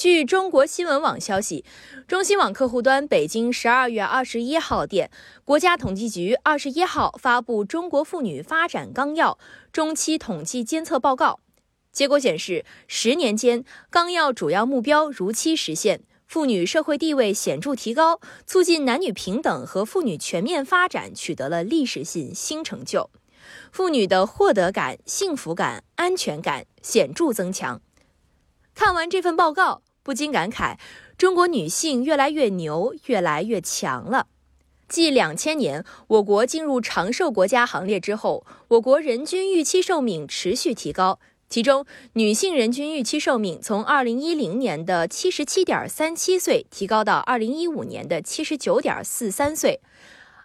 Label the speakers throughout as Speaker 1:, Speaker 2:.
Speaker 1: 据中国新闻网消息，中新网客户端北京十二月二十一号电，国家统计局二十一号发布《中国妇女发展纲要》中期统计监测报告。结果显示，十年间，纲要主要目标如期实现，妇女社会地位显著提高，促进男女平等和妇女全面发展取得了历史性新成就，妇女的获得感、幸福感、安全感显著增强。看完这份报告。不禁感慨，中国女性越来越牛，越来越强了。继两千年我国进入长寿国家行列之后，我国人均预期寿命持续提高。其中，女性人均预期寿命从二零一零年的七十七点三七岁提高到二零一五年的七十九点四三岁，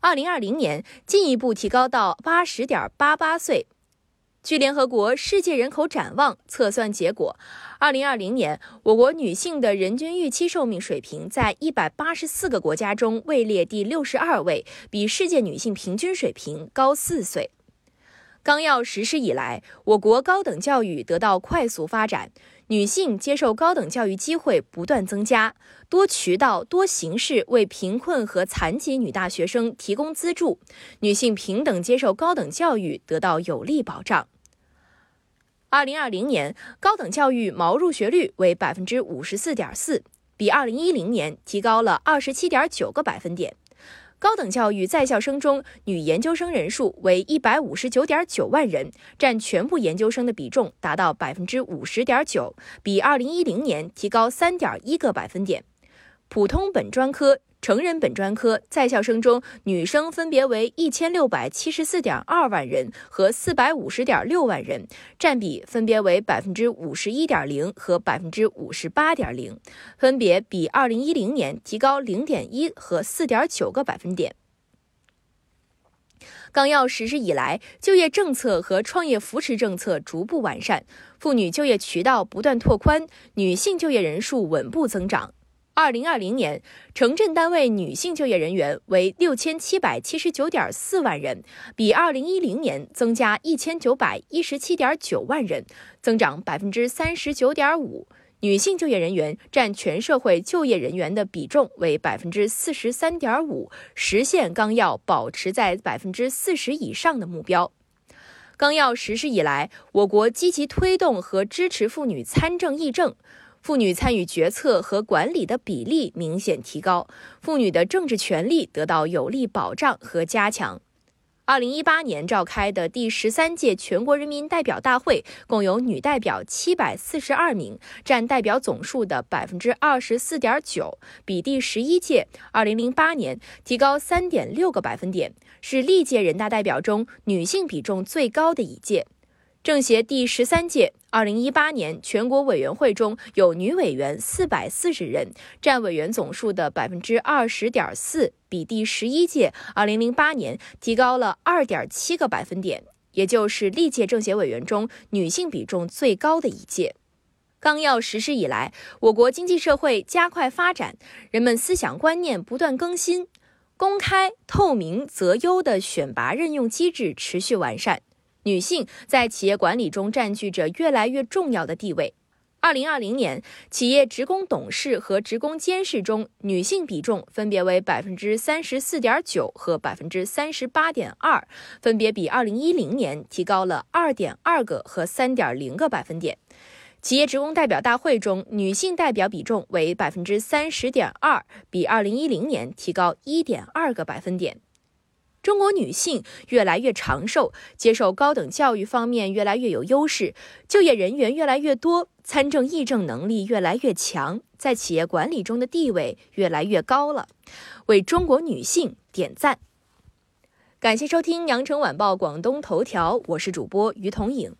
Speaker 1: 二零二零年进一步提高到八十点八八岁。据联合国世界人口展望测算结果，二零二零年我国女性的人均预期寿命水平在一百八十四个国家中位列第六十二位，比世界女性平均水平高四岁。纲要实施以来，我国高等教育得到快速发展，女性接受高等教育机会不断增加，多渠道、多形式为贫困和残疾女大学生提供资助，女性平等接受高等教育得到有力保障。二零二零年高等教育毛入学率为百分之五十四点四，比二零一零年提高了二十七点九个百分点。高等教育在校生中，女研究生人数为一百五十九点九万人，占全部研究生的比重达到百分之五十点九，比二零一零年提高三点一个百分点。普通本专科。成人本专科在校生中，女生分别为一千六百七十四点二万人和四百五十点六万人，占比分别为百分之五十一点零和百分之五十八点零，分别比二零一零年提高零点一和四点九个百分点。纲要实施以来，就业政策和创业扶持政策逐步完善，妇女就业渠道不断拓宽，女性就业人数稳步增长。二零二零年，城镇单位女性就业人员为六千七百七十九点四万人，比二零一零年增加一千九百一十七点九万人，增长百分之三十九点五。女性就业人员占全社会就业人员的比重为百分之四十三点五，实现纲要保持在百分之四十以上的目标。纲要实施以来，我国积极推动和支持妇女参政议政。妇女参与决策和管理的比例明显提高，妇女的政治权利得到有力保障和加强。二零一八年召开的第十三届全国人民代表大会共有女代表七百四十二名，占代表总数的百分之二十四点九，比第十一届二零零八年提高三点六个百分点，是历届人大代表中女性比重最高的一届。政协第十三届二零一八年全国委员会中有女委员四百四十人，占委员总数的百分之二十点四，比第十一届二零零八年提高了二点七个百分点，也就是历届政协委员中女性比重最高的一届。纲要实施以来，我国经济社会加快发展，人们思想观念不断更新，公开、透明、择优的选拔任用机制持续完善。女性在企业管理中占据着越来越重要的地位。二零二零年，企业职工董事和职工监事中，女性比重分别为百分之三十四点九和百分之三十八点二，分别比二零一零年提高了二点二个和三点零个百分点。企业职工代表大会中，女性代表比重为百分之三十点二，比二零一零年提高一点二个百分点。中国女性越来越长寿，接受高等教育方面越来越有优势，就业人员越来越多，参政议政能力越来越强，在企业管理中的地位越来越高了。为中国女性点赞！感谢收听羊城晚报广东头条，我是主播于彤颖。